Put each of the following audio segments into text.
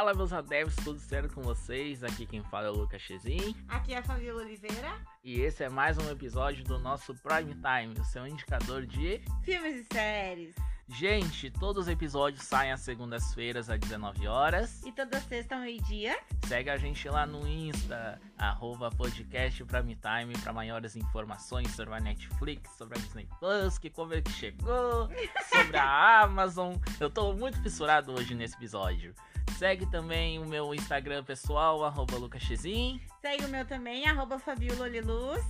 Fala meus adeptos, tudo certo com vocês? Aqui quem fala é o Lucas Chezin. Aqui é a Fabiola Oliveira. E esse é mais um episódio do nosso Prime Time, o seu indicador de filmes e séries. Gente, todos os episódios saem às segundas-feiras às 19 horas. E toda sexta ao meio-dia. Segue a gente lá no Insta, arroba podcast Prime Time para maiores informações sobre a Netflix, sobre a Disney Plus, que como é que chegou, sobre a Amazon. Eu tô muito fissurado hoje nesse episódio. Segue também o meu Instagram pessoal, arroba lucasxin. Segue o meu também, arroba Liluz.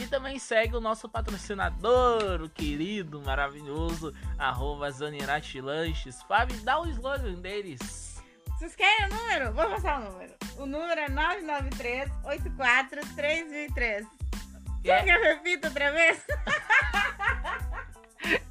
E também segue o nosso patrocinador, o querido, maravilhoso, arroba Zanirati Lanches. Fábio, dá o slogan deles. Vocês querem o número? Vou passar o número. O número é 993 84 3003. Quer que eu repita outra vez?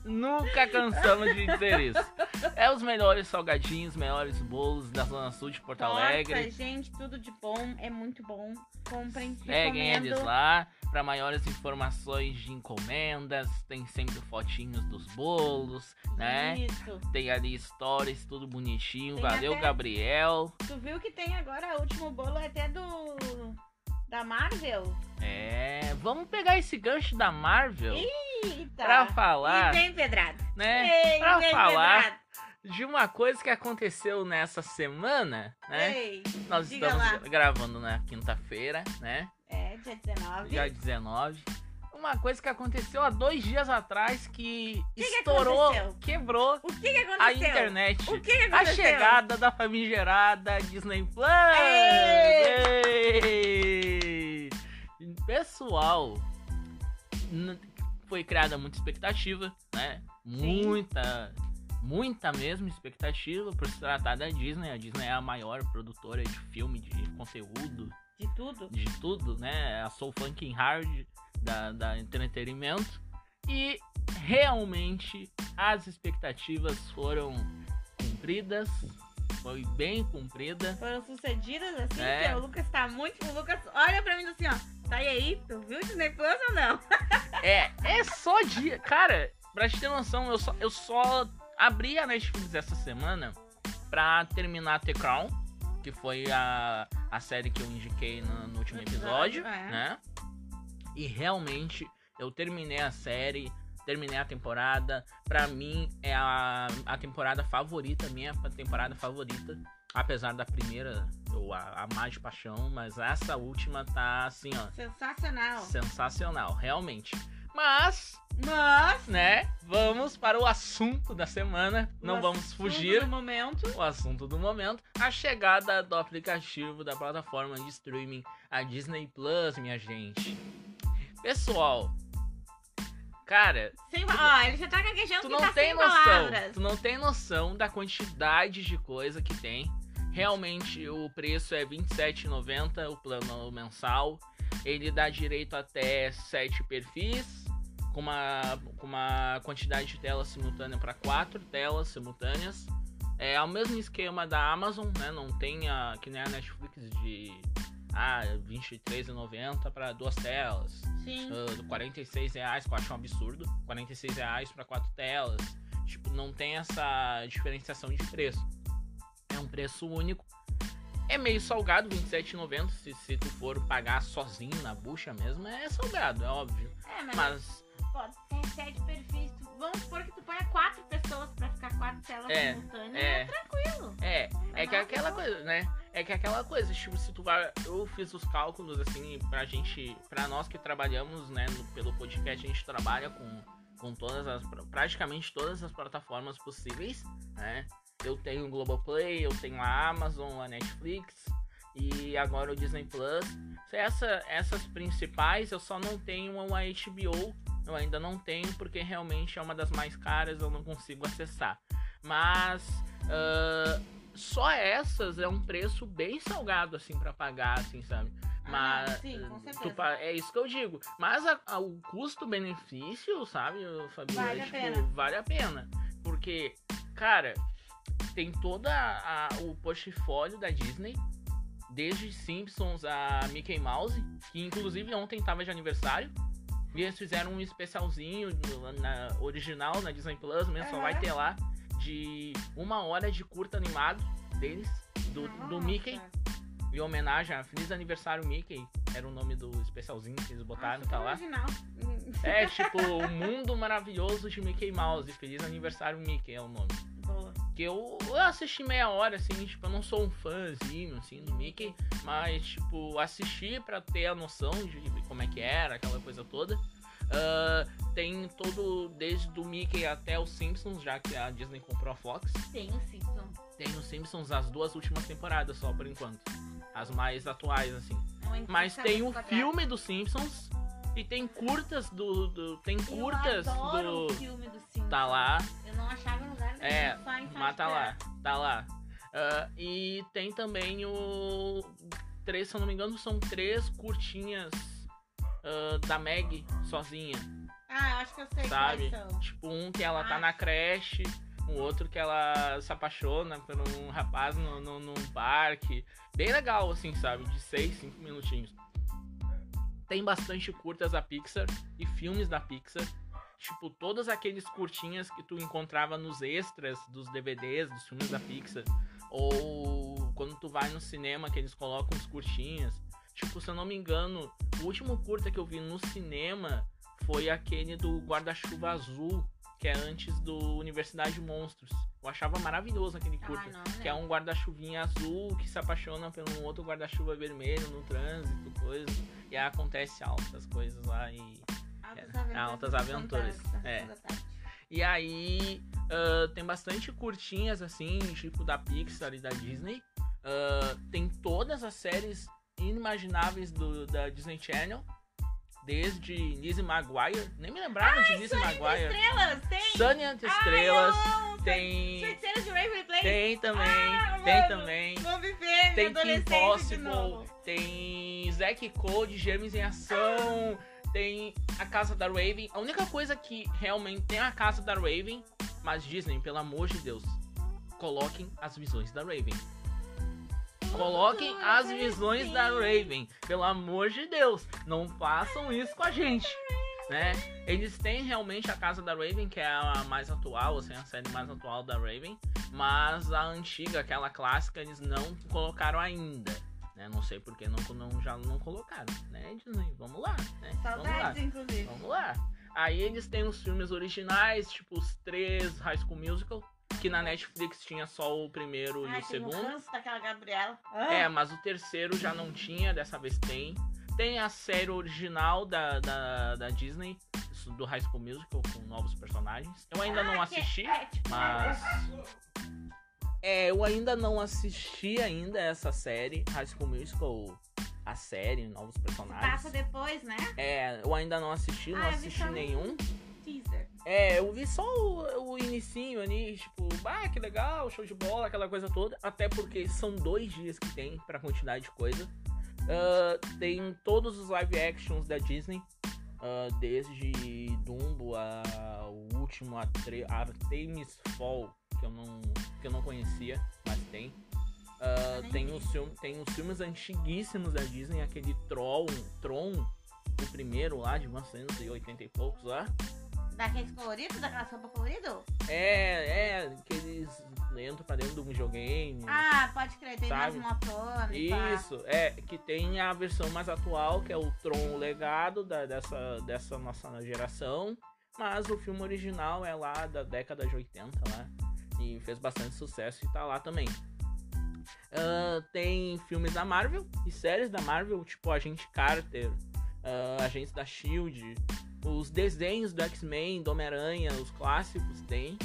Nunca cansamos de dizer isso. É os melhores salgadinhos, melhores bolos da Zona Sul de Porto Nossa, Alegre. gente, tudo de bom. É muito bom. Comprem, Seguem eles lá. Para maiores informações de encomendas, tem sempre fotinhos dos bolos, né? Isso. Tem ali stories, tudo bonitinho. Tem Valeu, até... Gabriel. Tu viu que tem agora o último bolo até do da Marvel? É, vamos pegar esse gancho da Marvel Eita. pra falar, e bem pedrado. né? Ei, pra bem falar pedrado. de uma coisa que aconteceu nessa semana, né? Ei, Nós estamos lá. gravando na quinta-feira, né? É, dia 19. Dia 19. Uma coisa que aconteceu há dois dias atrás que, que estourou, aconteceu? quebrou O que, que aconteceu? a internet. O que, que A aconteceu? chegada da famigerada Disney Plus! Ei! Ei! Pessoal, foi criada muita expectativa, né? Muita, muita mesmo expectativa por se tratar da Disney. A Disney é a maior produtora de filme, de conteúdo, De tudo? de tudo, né? A Soul Funkin' Hard da, da entretenimento. E realmente as expectativas foram cumpridas. Foi bem cumprida. Foram sucedidas assim, É. o Lucas tá muito. O Lucas olha pra mim assim, ó. Tá aí, tu viu o Disney Plus ou não? É, é só dia. Cara, pra te ter noção, eu só, eu só abri a Netflix essa semana pra terminar The Crown, que foi a, a série que eu indiquei no, no último episódio, é. né? E realmente eu terminei a série, terminei a temporada. Pra mim é a, a temporada favorita, minha temporada favorita. Apesar da primeira eu a- amar de paixão, mas essa última tá assim, ó, Sensacional. sensacional, realmente. Mas, Mas. né, vamos para o assunto da semana. Não o vamos assunto fugir. No momento. O assunto do momento, a chegada do aplicativo da plataforma de streaming, a Disney Plus, minha gente. Pessoal, cara, Sem... Ó, ele já tá gaguejando tu não tá tem noção, palavras. tu não tem noção da quantidade de coisa que tem. Realmente o preço é R$ 27,90 o plano mensal. Ele dá direito até 7 perfis, com uma, com uma quantidade de telas simultânea para 4 telas simultâneas. É o mesmo esquema da Amazon, né? Não tem a, que nem a Netflix de ah, R$ 23,90 para duas telas Sim. uh, 46 reais, que eu acho um absurdo. 46 reais para quatro telas. Tipo, não tem essa diferenciação de preço. É preço único. É meio salgado, 27,90. Se, se tu for pagar sozinho na bucha mesmo, é salgado, é óbvio. É, mas, Mas pode ter sete perfis. Tu- Vamos supor que tu ponha quatro pessoas pra ficar quatro telas É, simultâneas. é. É tranquilo. é, é que Aham. aquela coisa, né? É que aquela coisa, tipo, se tu vai. Eu fiz os cálculos assim, pra gente. Pra nós que trabalhamos, né, no- pelo podcast, a gente trabalha com, com todas as. praticamente todas as plataformas possíveis, né? Eu tenho o Globoplay, eu tenho a Amazon, a Netflix e agora o Disney Plus. Essa, essas principais eu só não tenho uma HBO. Eu ainda não tenho porque realmente é uma das mais caras, eu não consigo acessar. Mas ah, só essas é um preço bem salgado assim pra pagar, assim, sabe? Ah, Mas sim, com tu certeza. pa- é isso que eu digo. Mas a- a- o custo-benefício, sabe, Fabiola, Vale a tipo, pena. vale a pena. Porque, cara, tem toda a, o portfólio da Disney, desde Simpsons a Mickey Mouse, que inclusive ontem tava de aniversário. E eles fizeram um especialzinho no- na original, na Disney Plus, mesmo só Aham. vai ter lá, de uma hora de curta animado, deles, do, do. Mickey, em homenagem a Feliz Aniversário Mickey, era o nome do especialzinho que eles botaram, Nossa, tá lá. original. É tipo o mundo maravilhoso de Mickey Mouse, Feliz Aniversário Mickey é o nome. Que eu, eu assisti meia hora, assim, tipo, eu não sou um fãzinho, assim, do Mickey, mas, tipo, assisti pra ter a noção de como é que era, aquela coisa toda. Ah, tem todo, desde o Mickey até os Simpsons, já que a Disney comprou a Fox. Tem o Simpson. Tem os Simpsons as duas últimas temporadas só, por enquanto. As mais atuais, assim. É Mas tem o filme dos Simpsons e tem curtas do... do- tem curtas Eu adoro o do... filme do Simpsons. Tá lá. Eu não achava. É, em Mas tá lá, tá lá. Ah, e tem também o. Três, se eu não me engano, são três curtinhas ah, da Meg sozinha, Ah, acho que eu sei sabe? Tipo, um que ela tá Ah. na creche, um outro que ela se apaixona por um rapaz no, no, num parque. Bem legal, assim, sabe? De seis, cinco minutinhos. Tem bastante curtas da Pixar e filmes da Pixar. Tipo, todos aqueles curtinhas que tu encontrava nos extras dos DVDs, dos filmes da Pixar. Ou quando tu vai no cinema que eles colocam os curtinhas. Tipo, se eu não me engano, o último curta que eu vi no cinema foi aquele do guarda-chuva azul, que é antes do Universidade de Monstros. Eu achava maravilhoso aquele curta. Ah, não, Que é um guarda-chuvinha azul que se apaixona por um outro guarda-chuva vermelho no trânsito, coisa. E aí acontece altas coisas lá e. Altas aventuras. Altas Aventuras, é. E aí ah, tem bastante curtinhas assim, tipo da Pixar e da Disney. Ah, tem todas as séries inimagináveis do, da Disney Channel. Desde Lizzie McGuire. Nem me lembrava de Lizzie McGuire. Estrelas, tem! Sunny entre Estrelas. Ai, tem. De. Tem também. Ah, tem mano. também. Vou viver Tem Kim de. Possible, tem Zack Code, Gêmeos em Ação, tem a Casa da Raven. A única coisa que realmente tem a Casa da Raven, mas Disney, pelo amor de Deus, coloquem as visões da Raven. Coloquem as visões da Raven, pelo amor de Deus, não façam isso com a gente. Né? Eles têm realmente a Casa da Raven, que é a mais atual, assim, a série mais atual da Raven, mas a antiga, aquela clássica, eles não colocaram ainda. Né? Não sei porque não, não, já não colocaram, né, Disney? Vamos lá, né? Vamos lá. Saudades, inclusive. Vamos lá. Aí eles têm os filmes originais, tipo os três High School Musical, que na Netflix tinha só o primeiro e Ai, o segundo. ranço daquela Gabriela. É, mas o terceiro já não tinha, dessa vez tem. Tem a série original da, da, da Disney, do High School Musical, com novos personagens. Eu ainda não Ah, que- assisti, é, tipo, mas. É, eu ainda não assisti ainda essa série, High School Musical, a série, novos personagens. Passa depois, né? É, eu ainda não assisti, não Ah, vi assisti um nenhum. Teaser. É, eu vi só o, o inicinho ali, tipo, ah, que legal, show de bola, aquela coisa toda. Até porque são dois dias que tem pra quantidade de coisa. Ah, tem todos os live actions da Disney. ah, desde Dumbo ao último Atre- Artemis Fall, que eu não, que eu não conhecia, mas tem. Nem tem, os filme, tem os filmes antiguíssimos da Disney, aquele Troll, Tron, o primeiro lá, de 1980 e poucos lá. Daqueles coloridos, daquela sopa colorida? É, é, que eles entram pra dentro do videogame. Ah, pode crer, tem Sabe? mais motonas e pá. Isso, é, que tem a versão mais atual, que é o Tron Legado da, dessa, dessa nossa geração. Mas o filme original é lá da década de 80 lá. E fez bastante sucesso e tá lá também. Ah, tem filmes da Marvel e séries da Marvel, tipo Agente Carter, ah, Agentes da Shield, os desenhos do X-Men, do Homem-Aranha, os clássicos tem.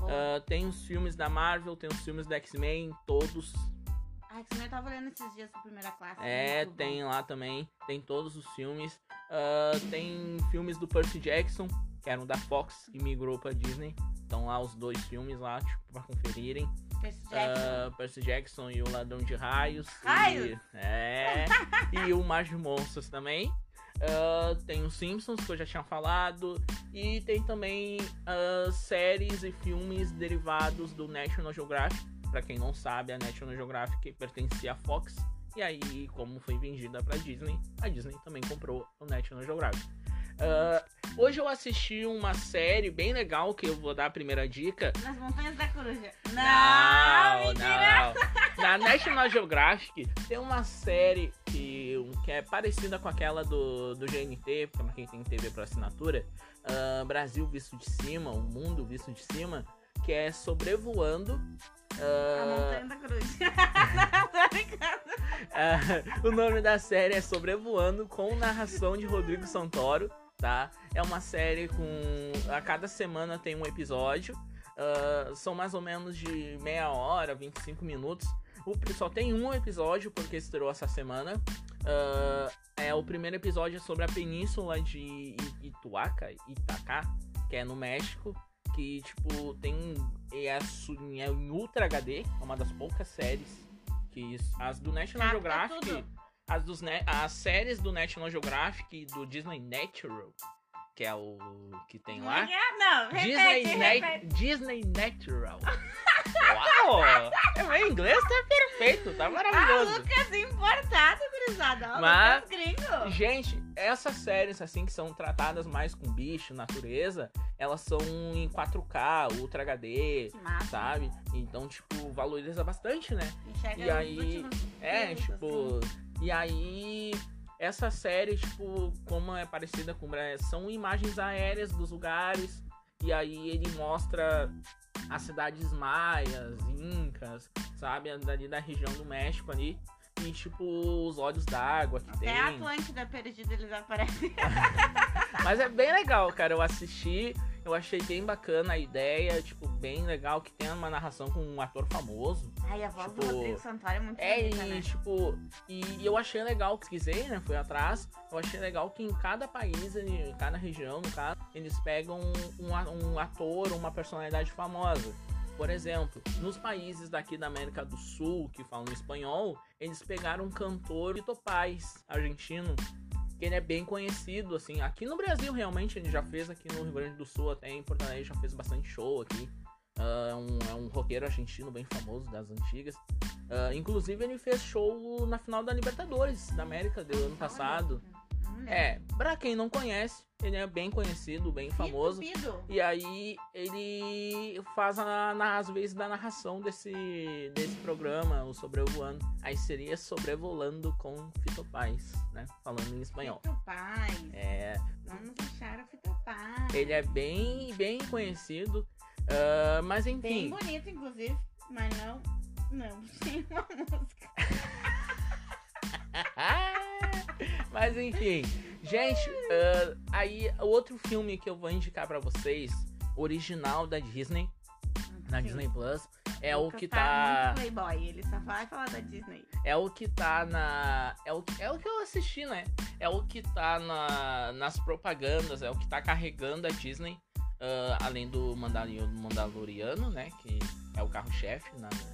Ah, tem os filmes da Marvel, tem os filmes do X-Men, todos. Ai, que eu tava olhando esses dias pra primeira classe. É, muito bom. tem lá também. Tem todos os filmes. Ah, tem filmes do Percy Jackson, que eram da Fox e migrou pra Disney. Estão lá os dois filmes lá, tipo, pra conferirem. Percy Jackson. Ah, Percy Jackson e o Ladrão de Raios. Raios? E, é. e o Mar de Monstros também. Ah, tem os Simpsons, que eu já tinha falado. E tem também ah, séries e filmes derivados do National Geographic. Pra quem não sabe, a National Geographic pertencia à Fox. E aí, como foi vendida pra Disney, a Disney também comprou o National Geographic. Uh, hoje eu assisti uma série bem legal que eu vou dar a primeira dica. Nas Montanhas da Coruja. Não, Não, não. Na National Geographic tem uma série que, que é parecida com aquela do, do GNT, pra quem tem TV por assinatura. uh, Brasil visto de cima, o mundo visto de cima, que é sobrevoando. A uh, Montanha da Coruja. Não. Ah, o nome da série é Sobrevoando com narração de Rodrigo Santoro, tá? É uma série com. A cada semana tem um episódio. Ah, são mais ou menos de meia hora, 25 minutos. O, só tem um episódio porque estreou essa semana. Ah, é o primeiro episódio é sobre a península de Ituaca, Itacá, que é no México. Que, tipo, tem. É, é em Ultra HD, é uma das poucas séries que as do National Geographic. As dos as séries do National Geographic e do Disney Natural, que é o que tem lá. Não, repete, Disney, Na- repete. Disney Natural. Uau! É, Meu inglês tá perfeito, tá Ah, maravilhoso. Lucas importado, gurizada. Ó, Mas- Lucas gringo. Gente, essas séries assim que são tratadas mais com bicho, natureza, elas são em 4K, Ultra HD, sabe? Então, tipo, valoriza bastante, né? Enxerga E aí- É, tipo. E aí. Essa série, tipo, como é parecida com. São imagens aéreas dos lugares. E aí ele mostra as cidades maias, incas, sabe? Ali da região do México ali. E, tipo, os olhos d'água que Até tem. a Atlântida perdida eles aparecem. Mas é bem legal, cara. Eu assisti, eu achei bem bacana a ideia, tipo, bem legal que tem uma narração com um ator famoso. Ai, a voz Tipo, do Rodrigo Santoro é muito É, bonita, e né? tipo, e eu achei legal, pesquisei, né? Fui atrás. Eu achei legal que em cada país, em cada região, no caso, eles pegam um, um ator, uma personalidade famosa. Por exemplo, nos países daqui da América do Sul, que falam espanhol, eles pegaram um cantor Tito Paz, argentino, que ele é bem conhecido, assim. Aqui no Brasil, realmente, ele já fez aqui no Rio Grande do Sul, até em Porto Alegre, já fez bastante show aqui. Ah, é, um, é um roqueiro argentino bem famoso das antigas. Ah, inclusive, ele fez show na final da Libertadores da América do ano passado. É, pra quem não conhece, ele é bem conhecido, bem famoso. Pido. E aí ele faz a, na- às vezes da narração desse, desse programa, o Sobrevoando. Aí seria Sobrevolando com Fito Paz, né? Falando em espanhol. Fito Paz. É, Vamos achar o Fito Paz. ele é bem, bem conhecido. ah, mas Bem enfim. bonito, inclusive. Mas não. Não, tem uma música. Mas enfim, gente, ah, aí outro filme que eu vou indicar pra vocês, original da Disney, na Sim. Disney Plus, é o que tá, Playboy, ele só vai falar da Disney. é o que tá na, é o, é o que eu assisti, né? É o que tá na, nas propagandas, é o que tá carregando a Disney, ah, além do Mandalori- Mandaloriano, né? Que é o carro-chefe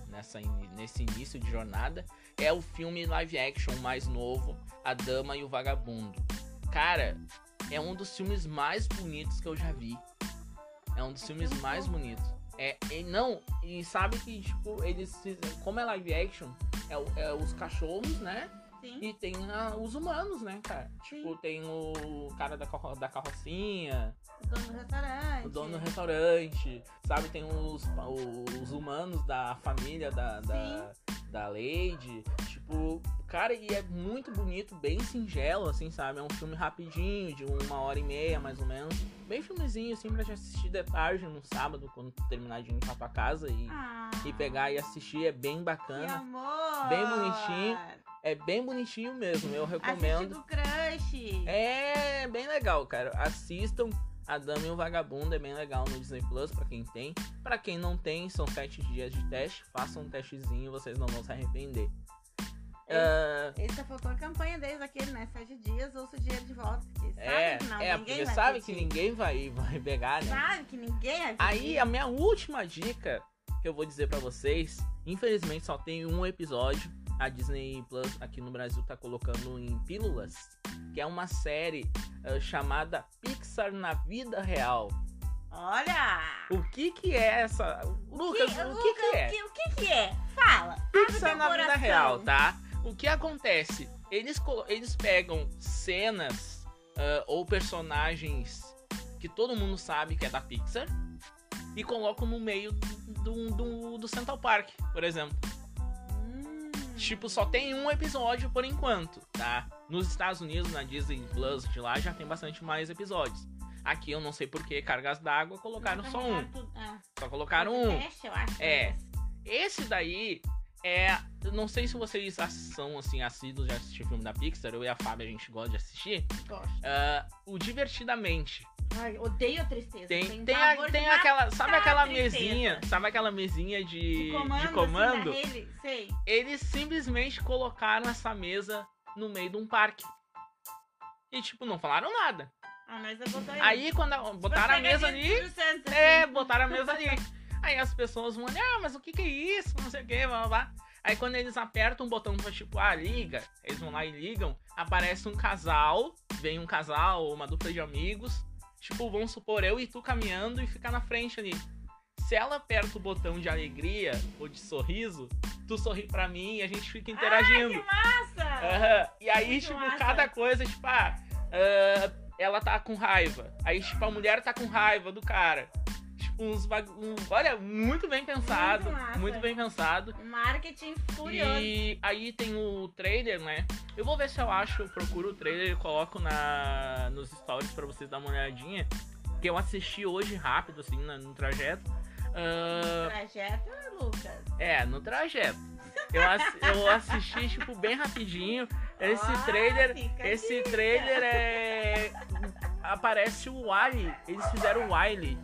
nessa nesse início de jornada. É o filme live action mais novo, A Dama e o Vagabundo. Cara, é um dos filmes mais bonitos que eu já vi. É um dos filmes mais bonitos. É, e não, e sabe que, tipo, eles como é live action, é, é os cachorros, né? Sim. E tem ah, os humanos, né, cara? Tipo, tem o cara da, da carrocinha, dono do restaurante. o dono do restaurante, sabe? Tem os, os humanos da família da, da, da Lady. Tipo, cara, e é muito bonito, bem singelo, assim, sabe? É um filme rapidinho, de uma hora e meia, mais ou menos. Bem filmezinho, assim, pra te assistir de tarde, no sábado, quando tu terminar de limpar tua casa e, Ah, e pegar e assistir. É bem Que bacana. amor. Bem bonitinho. É bem bonitinho mesmo, eu Assiste recomendo. do Crush. É bem legal, cara. Assistam A Dama e o Vagabundo, é bem legal no Disney Plus pra quem tem. Pra quem não tem, são sete dias de teste. Façam um testezinho, vocês não vão se arrepender. Ah, Ele só faltou a campanha deles, aquele, né? Sete dias, ouça o dinheiro de volta. Porque é, sabe que não, é, ninguém porque vai sabe que pedir. ninguém vai, vai pegar, né? Sabe que ninguém vai Aí pedir. a minha última dica que eu vou dizer pra vocês, infelizmente só tem um episódio. A Disney Plus aqui no Brasil tá colocando em pílulas, que é uma série ah, chamada Pixar na vida real. Olha! O que que é essa? Lucas, o que, Lucas, que é? O que, o que que é? Fala. Pixar na vida real, tá? O que acontece? Eles, eles pegam cenas ah, ou personagens que todo mundo sabe que é da Pixar e colocam no meio do, do, do Central Park, por exemplo. Tipo, só tem um episódio por enquanto, tá? Nos Estados Unidos, na Disney Plus de lá, já tem bastante mais episódios. Aqui eu não sei por que Cargas d'Água colocaram só um. Ah, Só colocaram um. Teste, eu acho. É. Esse daí é. Não sei se vocês são assim, assíduos de assistir filme da Pixar. Eu e a Fábio a gente gosta de assistir. Gosto. Ah, o Divertidamente. Ai, odeio a tristeza. Tem, Tenho tem, a- tem aquela. Sabe aquela tristeza. mesinha? Sabe aquela mesinha de, de comando. de comando? Assim, rede, sei. Eles simplesmente colocaram essa mesa no meio de um parque. E, tipo, não falaram nada. Ah, mas eu botou Aí, quando a- botaram a mesa ali. É, botaram a mesa ali. Aí as pessoas vão olhar, ah, mas o que que é isso? Não sei o que, blá blá blá. Aí quando eles apertam o botão pra tipo, ah, liga, eles vão lá e ligam, aparece um casal, vem um casal ou uma dupla de amigos, tipo, vamos supor, eu e tu caminhando e ficar na frente ali. Se ela aperta o botão de alegria ou de sorriso, tu sorri pra mim e a gente fica interagindo. Que massa! Aham. E aí, Muito tipo, massa. cada coisa, tipo, ah, ah, ela tá com raiva. Aí, tipo, a mulher tá com raiva do cara. Uns bag... um- Olha, muito bem pensado. Muito. Muito bem pensado. Marketing furioso. E aí tem o trailer, né? Eu vou ver se eu acho, eu procuro o trailer e coloco na... nos stories pra vocês dar uma olhadinha. Que eu assisti hoje rápido, assim, no trajeto. Ah, Trajeto, Lucas. é, no trajeto. Eu, ass- eu assisti, tipo, bem rapidinho. Esse Ah, trailer. Esse trailer é. Aparece o Wally. Eles fizeram o Wily.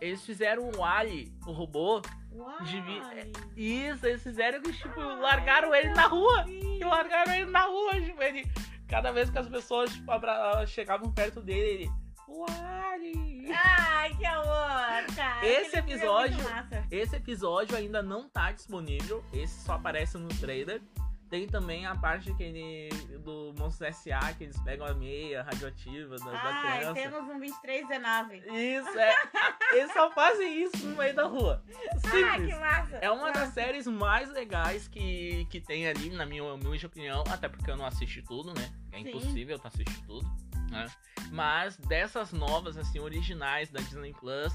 Eles fizeram o Wally, o robô. Uai. Devia- Isso, eles fizeram que, tipo, largaram ele na rua. E largaram ele na rua, tipo, ele. Cada vez que as pessoas, tipo, abra- chegavam perto dele, ele. Wally! Ai, que amor, cara. Esse é episódio-. Esse episódio ainda não tá disponível. Esse só aparece no trailer. Tem também a parte que ele, do Monstros S.A. que eles pegam a meia radioativa da, da Ai, criança. temos um 2319. Isso, é. Eles só fazem isso no meio da rua. Ah, Simples. que massa. É uma das Massa. séries mais legais que, que tem ali, na minha humilde opinião, até porque eu não assisti tudo, né? É Sim. impossível tu assistir tudo, né? Mas dessas novas, assim, originais da Disney Plus,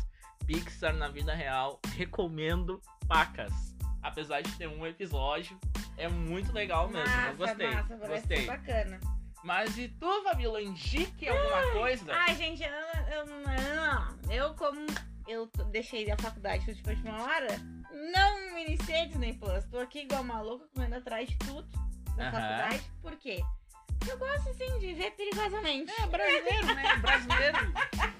Pixar na vida real, recomendo pacas. Apesar de ter um episódio, é muito legal mesmo. Massa, eu gostei. massa, gostei. bacana. Mas e tu, Fabiola, indique alguma coisa? Ai, gente, eu, eu não. Eu, como eu deixei a faculdade de última hora, não me iniciei Disney Plus. Tô aqui igual maluca, correndo atrás de tudo da Aham. faculdade. Por quê? Eu gosto, assim, de ver perigosamente. É, brasileiro, né? Brasileiro.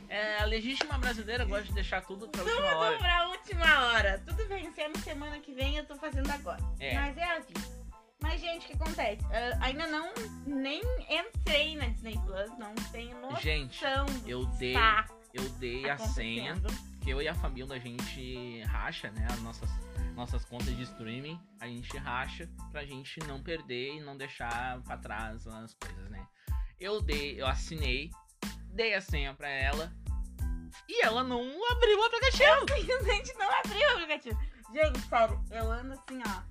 É, a legítima brasileira gosta de deixar tudo pra última Tudo hora. pra última hora. Tudo vencendo semana que vem, eu tô fazendo agora. É. Mas é assim. Mas, gente, o que acontece? Ah, ainda não nem entrei na Disney Plus, não tenho noção Gente, eu dei, eu dei a senha. Que eu e a Fabiola a gente racha, né? As nossas, nossas contas de streaming, a gente racha pra gente não perder e não deixar pra trás as coisas, né? Eu dei, eu assinei, dei a senha pra ela e ela não abriu o aplicativo. Simplesmente não abriu o aplicativo. Gente, sério, eu ando assim, ó.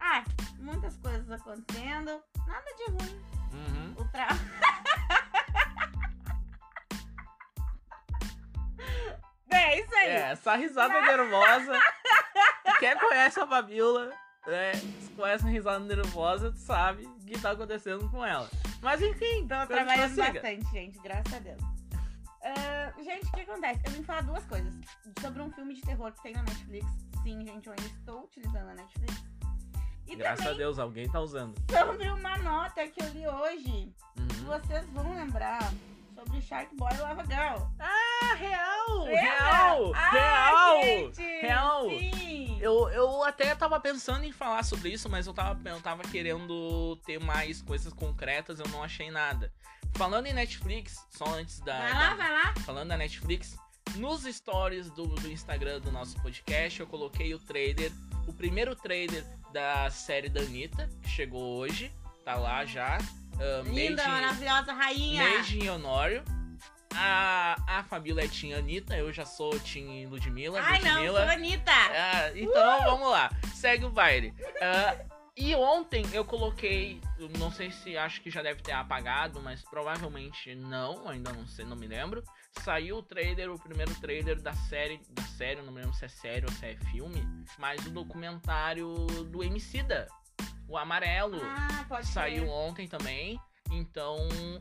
Ah, muitas coisas acontecendo, nada de ruim. Uhum. O tra... É isso aí. É, essa risada nervosa. Quem conhece a Fabiola, né? Se conhece a risada nervosa, tu sabe o que tá acontecendo com ela. Mas enfim, quando trabalhando prossiga. bastante, gente, graças a Deus. Ah, gente, o que acontece? Eu vim falar duas coisas. Sobre um filme de terror que tem na Netflix. Sim, gente, eu ainda estou utilizando a Netflix. E Graças a também Deus, alguém tá usando. sobre uma nota que eu li hoje. Uhum. Vocês vão lembrar sobre Shark Boy e Lava Girl. Ah, real! Lembra? Real! Ah, real! gente, real! Sim! Eu, eu até tava pensando em falar sobre isso, mas eu tava, eu tava querendo ter mais coisas concretas, eu não achei nada. Falando em Netflix, só antes da. Vai da- lá, vai lá. falando da Netflix, nos stories do, do Instagram do nosso podcast, eu coloquei o trailer, o primeiro trailer da série da Anitta, que chegou hoje, tá lá já. Uh, Linda, made, maravilhosa rainha. made in Honório. A, a Fabiola é Tim Anitta, eu já sou Tim Ludmilla. Ai, não, Ludmilla. sou Anitta. Ah, então vamos lá, segue o baile. Ah, E ontem eu coloquei, não sei se acho que já deve ter apagado, mas provavelmente não, ainda não sei, não me lembro. Saiu o trailer, o primeiro trailer da série, da série, não me lembro se é série ou se é filme, mas o documentário do Emicida, o Amarelo, Ah, saiu ser. ontem também. Então,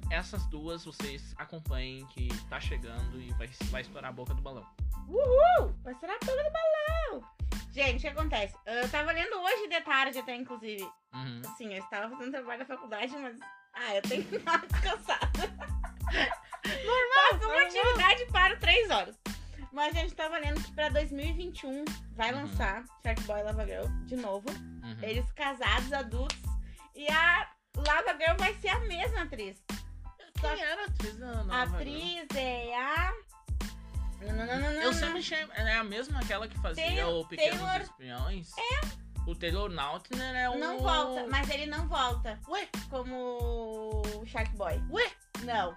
essas duas vocês acompanhem que tá chegando e vai, vai estourar a boca do balão. Uhul! Vai ser a boca do balão! Gente, o que acontece? Eu tava lendo hoje de tarde até, inclusive. Uhum. Assim, eu estava fazendo trabalho da faculdade, mas... Ah, eu tenho que dar descansada. Faço uma atividade para três horas. Mas a gente tava lendo que pra 2021 vai Uhum. lançar Shark Boy e Lava Girl de novo. Uhum. Eles casados, adultos. E a Lava Girl vai ser a mesma atriz. Quem era a atriz da A nova atriz é a. Eu sempre achei. É a mesma aquela que fazia Taylor- o Pequenos Taylor- Espiões? É. O Taylor Lautner é o. Não volta, mas ele não volta Ué, como o Shark Boy. ué, Não.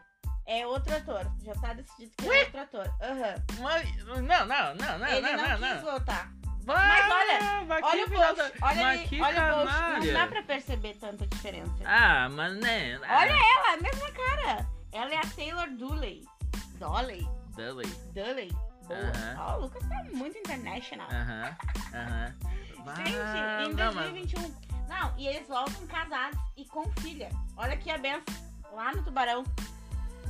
É outro ator. Já tá decidido que Ué? é outro ator. Aham. mas. Não, não, não, não, ele não, não, não, quis não. voltar. Vai, Mas olha, vai Olha o post. da- Olha mas ali, olha o post. Não dá pra perceber tanta diferença. Ah, mas né. Olha ela, a mesma cara. Ela é a Taylor Dooley. Dolly. Dudley. Dooley. Boa. Aham. Ó, o Lucas tá muito international. Aham, aham. Gente, Ah, em não, mas- 2021. Não, e eles voltam casados e com filha. Olha aqui a benção. Lá no Tubarão.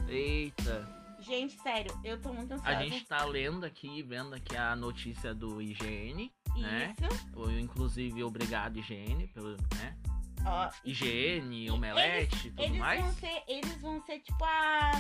Eita. Gente, sério, eu tô muito ansiosa. A gente tá lendo aqui, vendo aqui a notícia do IGN. né? Isso. Ou, Inclusive, obrigado, IGN, pelo. Né? Ó, IGN, Omelete e tudo eles mais. vão ser, eles vão ser tipo a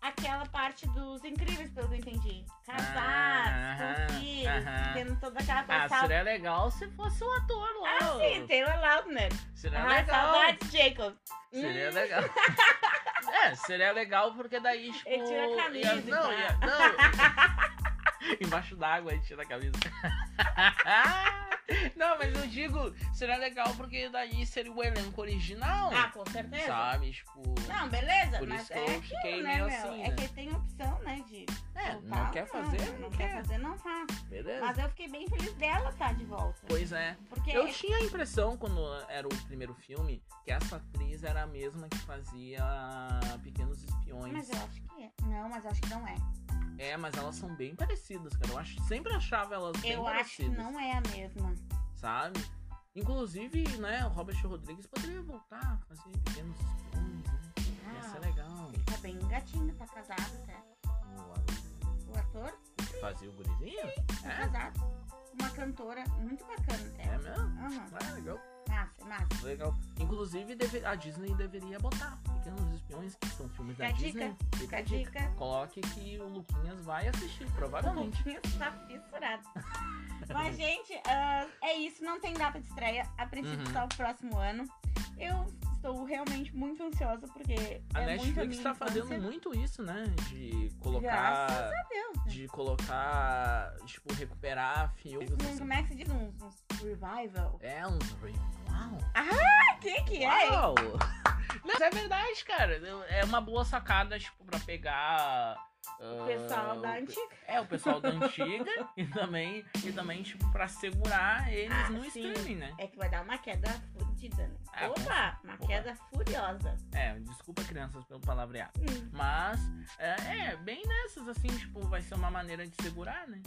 aquela parte dos incríveis, pelo que eu entendi. Casados, Ah, com filhos, tendo toda aquela Ah, coisa. seria legal se fosse um ator lá. Ah, sim, Taylor Lautner. Seria Ah, legal. saudades, Jacob. Seria Hum, legal. é, seria legal porque daí, tipo. Ele tira a ia- camisa e não, ia- não. Embaixo d'água ele tira a camisa. não, mas eu digo, seria legal porque daí seria o elenco original. Ah, com certeza. sabe? Tipo. Não, beleza, Por mas isso que é eu aquilo, fiquei né, meio meu? assim, É né? que tem opção, né, de É, não quer fazer, não, não quer quer. fazer, não faz. Beleza. Mas eu fiquei bem feliz dela estar de volta. Pois é. Porque Eu tinha a impressão, quando era o primeiro filme, que essa atriz era a mesma que fazia Pequenos Espiões. Mas eu acho que é. Não, mas eu acho que não é. É, mas elas são bem parecidas, cara. Eu acho, sempre achava elas bem eu acho que parecidas. não é a mesma. Sabe? Inclusive, né, o Robert Rodrigues poderia voltar a fazer Pequenos Espiões, né? Ia Ah, ser legal. Ele tá bem gatinho, tá casado até. O O ator fazia o gurizinho? tá É? casado. Uma cantora muito bacana até. É mesmo? Aham. Ah, legal. Massa, massa. Legal. Inclusive, deve- a Disney deveria botar Pequenos Espiões, que são filmes da Fica Disney. dica, Fica a a dica. Coloque que o Luquinhas vai assistir, provavelmente. pouquinho tá fissurado. Mas, gente, ah, é isso. Não tem data de estreia. A princípio, Uhum. só o próximo ano. Eu estou realmente muito ansiosa, porque A é Netflix minha tá fazendo muito isso, né? De colocar. Graças a Deus. né? De colocar. Tipo, recuperar filmes. Um- assim. Como é que se diz? Um, um revival. É uns. Uau! O que que é? Uau! Não, mas é verdade, cara. É uma boa sacada, tipo, pra pegar. O pessoal da antiga. É, o pessoal da antiga e também, e também, tipo, pra segurar eles Ah, no sim. streaming, né? É que vai dar uma queda fudida, né? Ah, Opa, uma opa. queda furiosa. É, desculpa crianças pelo palavreado. Hum, Mas, é, é, bem nessas, assim, tipo, vai ser uma maneira de segurar, né?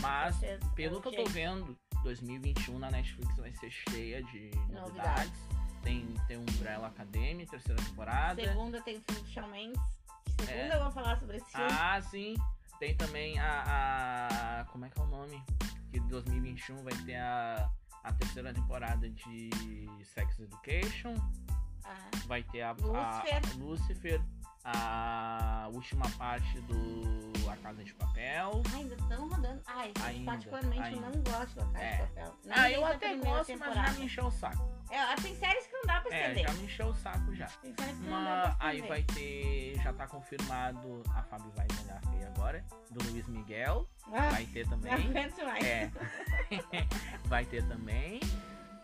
Mas, certeza. pelo que eu tô vendo, 2021 na Netflix vai ser cheia de novidades. Novidades. Tem, tem Umbrella Academy, terceira temporada. Segunda tem o filme de Shawn Mendes. Segunda É. eu vou falar sobre esse filme. Ah, sim. Tem também a, a- Como é que é o nome? Que em 2021 vai ter a, a terceira temporada de Sex Education. Ah, Vai ter a- Lucifer. a Lucifer. A última parte do A Casa de Papel. ainda estão rodando. Ai, Ainda, particularmente ainda. eu não gosto da Casa É. de Papel. Não ah, eu até gosto, mas já temporada. me encheu o saco. É, tem séries que não dá pra É, estender. já me encheu o saco já. Tem séries que não dá pra aí vai ter. Já tá confirmado. A Fábio vai olhar feia agora. Do Luiz Miguel. Ah, Vai ter não também. aguento mais. É. vai ter também.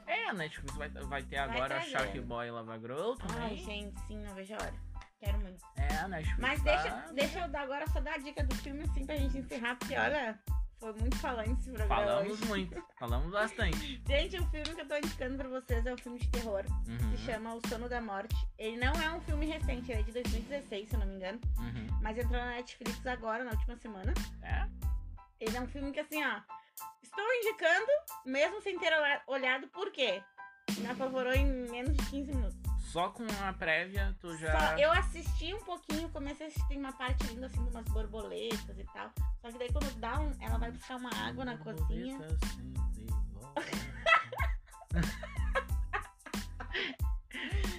É, a Netflix vai, vai ter agora trazer. Shark Boy e Lava Girl Ai, também. gente, sim, não vejo a hora. Quero muito. É, Netflix Mas tá... deixa, deixa eu dar agora só dar a dica do filme assim pra gente encerrar, porque olha, foi muito falante esse programa. Falamos hoje. muito, falamos bastante. Gente, o filme que eu tô indicando pra vocês é um filme de terror. Uhum, Se chama O Sono da Morte. Ele não é um filme recente, ele é de 2016, se eu não me engano. uhum. Mas entrou na Netflix agora, na última semana. É? Ele é um filme que, assim, ó. Estou indicando, mesmo sem ter olha- olhado, por quê? Me apavorou em menos de 15 minutos. Só com a prévia tu já. Só eu assisti um pouquinho, comecei a assistir uma parte linda, assim, de umas borboletas e tal. Só que daí quando dá um. Ela vai buscar uma água na cozinha.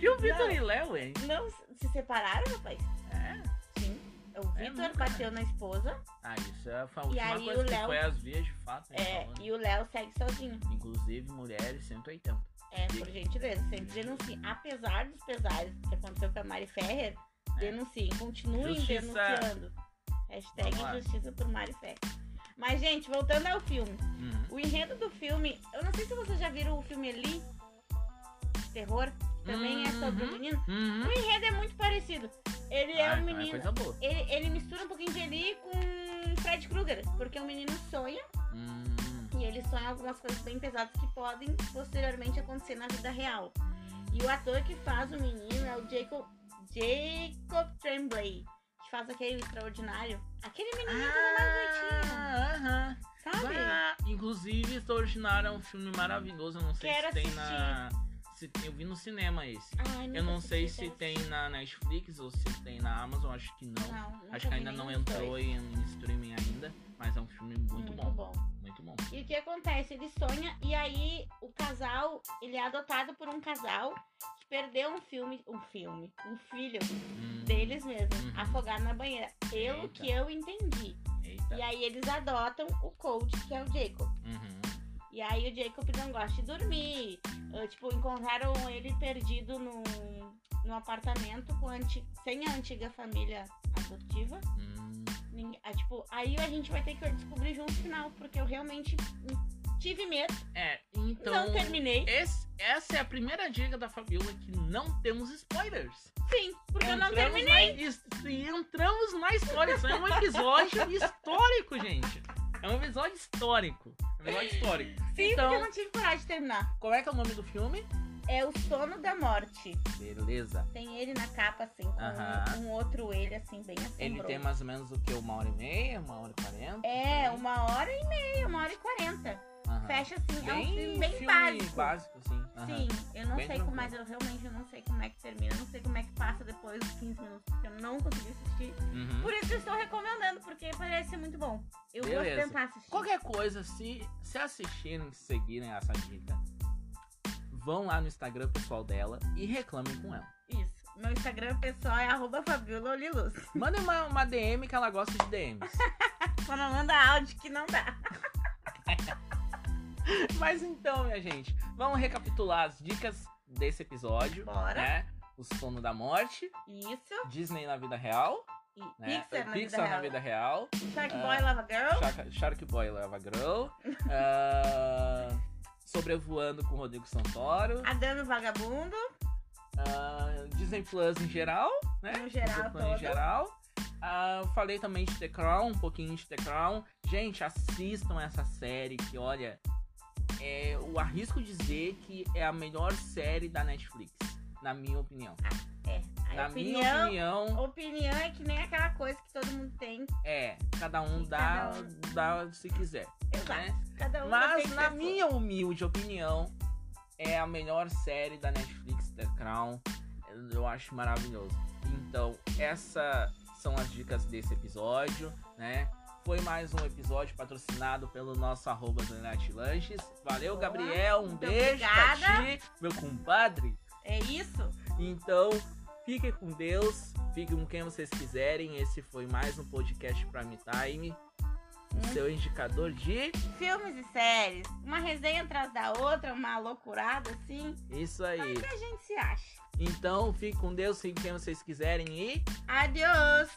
E o Vitor e Léo, hein? Não se separaram, rapaz? É? Sim. O É Vitor nunca, bateu na esposa. Ah, isso é, a E última aí coisa o que Léo- foi as vias de fato. né, É, falando. e o Léo segue sozinho. Inclusive mulheres 180. É, por gentileza, sempre denunciem. Apesar dos pesares que aconteceu com a Mari Ferrer, É. denunciem, continuem Justiça. denunciando. Hashtag justiça por Mari Ferrer. Mas, gente, voltando ao filme. Uhum. O enredo do filme, eu não sei se vocês já viram o filme Eli, terror, que também é sobre o Uhum. menino. Uhum. O enredo é muito parecido. Ele é Ah, um então menino. coisa boa. ele, ele mistura um pouquinho de Eli com Fred Krueger, porque o menino sonha Hum, e ele sonha algumas coisas bem pesadas que podem posteriormente acontecer na vida real. E o ator que faz o menino é o Jacob, Jacob Tremblay, que faz aquele extraordinário. Aquele menino ah, mais bonitinho, Ah, aham. sabe? Ah, inclusive, Extraordinário é um filme maravilhoso. Eu não sei Quero se tem na. Se, eu vi no cinema esse. Ai, Eu não sei se tem na Netflix ou se tem na Amazon, acho que não. Não, acho que ainda não entrou em, em streaming ainda, mas é um filme muito, Muito bom. bom. Muito bom. E o que acontece? Ele sonha e aí o casal, ele é adotado por um casal que perdeu um filme, um filme, um filho Hum, deles mesmo, Uhum. afogado na banheira. Pelo Eita. que eu entendi. Eita. E aí eles adotam o coach, que é o Jacob. E aí o Jacob não gosta de dormir. Ah, tipo, encontraram ele perdido num, num apartamento com anti- sem a antiga família adotiva. Hum. Ninguém- ah, tipo, aí a gente vai ter que descobrir junto no final, porque eu realmente tive medo, É, então. não terminei. esse- essa é a primeira dica da Fabiola que não temos spoilers. Sim, porque eu não Entramos terminei. Na, entramos na história. Isso é um episódio histórico, gente. É um episódio histórico. É um episódio histórico. Sim, então, porque eu não tive coragem de terminar. qual é que é o nome do filme? É o sono da morte. Beleza. Tem ele na capa, assim, com Aham. um outro ele, assim, bem assombroso. Ele tem mais ou menos o que? Uma hora e meia? Uma hora e quarenta? É, uma hora e meia, uma hora e quarenta. Aham. Fecha assim, é um Bem filme bem básico. assim. Aham. Sim, eu não Bem sei como, mas eu realmente não sei como é que termina, eu não sei como é que passa depois dos 15 minutos, porque eu não consegui assistir. Uhum. Por isso eu estou recomendando, porque parece ser muito bom. Eu vou Beleza. tentar assistir. Qualquer coisa, se, se assistirem, se seguirem essa dica, vão lá no Instagram pessoal dela e reclamem com ela. Isso. Meu Instagram pessoal é arroba Fabiola Oliluz. Manda uma, uma DM que ela gosta de DMs. Só não manda áudio que não dá. Mas então, minha gente, vamos recapitular as dicas desse episódio. Bora. Né? O Sono da Morte, Isso. Disney na vida real, E né? Pixar na Pixar vida na real. vida real, Shark Ah, Boy Lava Girl. Shark, Shark Boy Lava Girl, ah, Sobrevoando com Rodrigo Santoro, Adame o Vagabundo. ah, Disney Plus em geral, né? No geral Disney Plus em geral. Ah, falei também de The Crown, um pouquinho de The Crown. Gente, assistam essa série que, olha, é, eu arrisco dizer que é a melhor série da Netflix, na minha opinião. É. A na minha opinião, opinião, opinião é que nem aquela coisa que todo mundo tem. é, cada um dá, cada um- dá se quiser. Exato. né? Cada um Mas, na minha humilde opinião, é a melhor série da Netflix, The Crown. Eu acho maravilhoso. Então, essas são as dicas desse episódio, né? Foi mais um episódio patrocinado pelo nosso arroba Zanete Lanches. Valeu, Boa, Gabriel. Um muito beijo pra obrigada. ti, meu compadre. É isso? Então, fiquem com Deus. Fiquem com quem vocês quiserem. Esse foi mais um podcast Prime Time. O Hum. seu indicador de. Filmes e séries. Uma resenha atrás da outra, uma loucurada assim. Isso aí. O que a gente se acha? Então, fique com Deus, fiquem quem vocês quiserem e Adiós!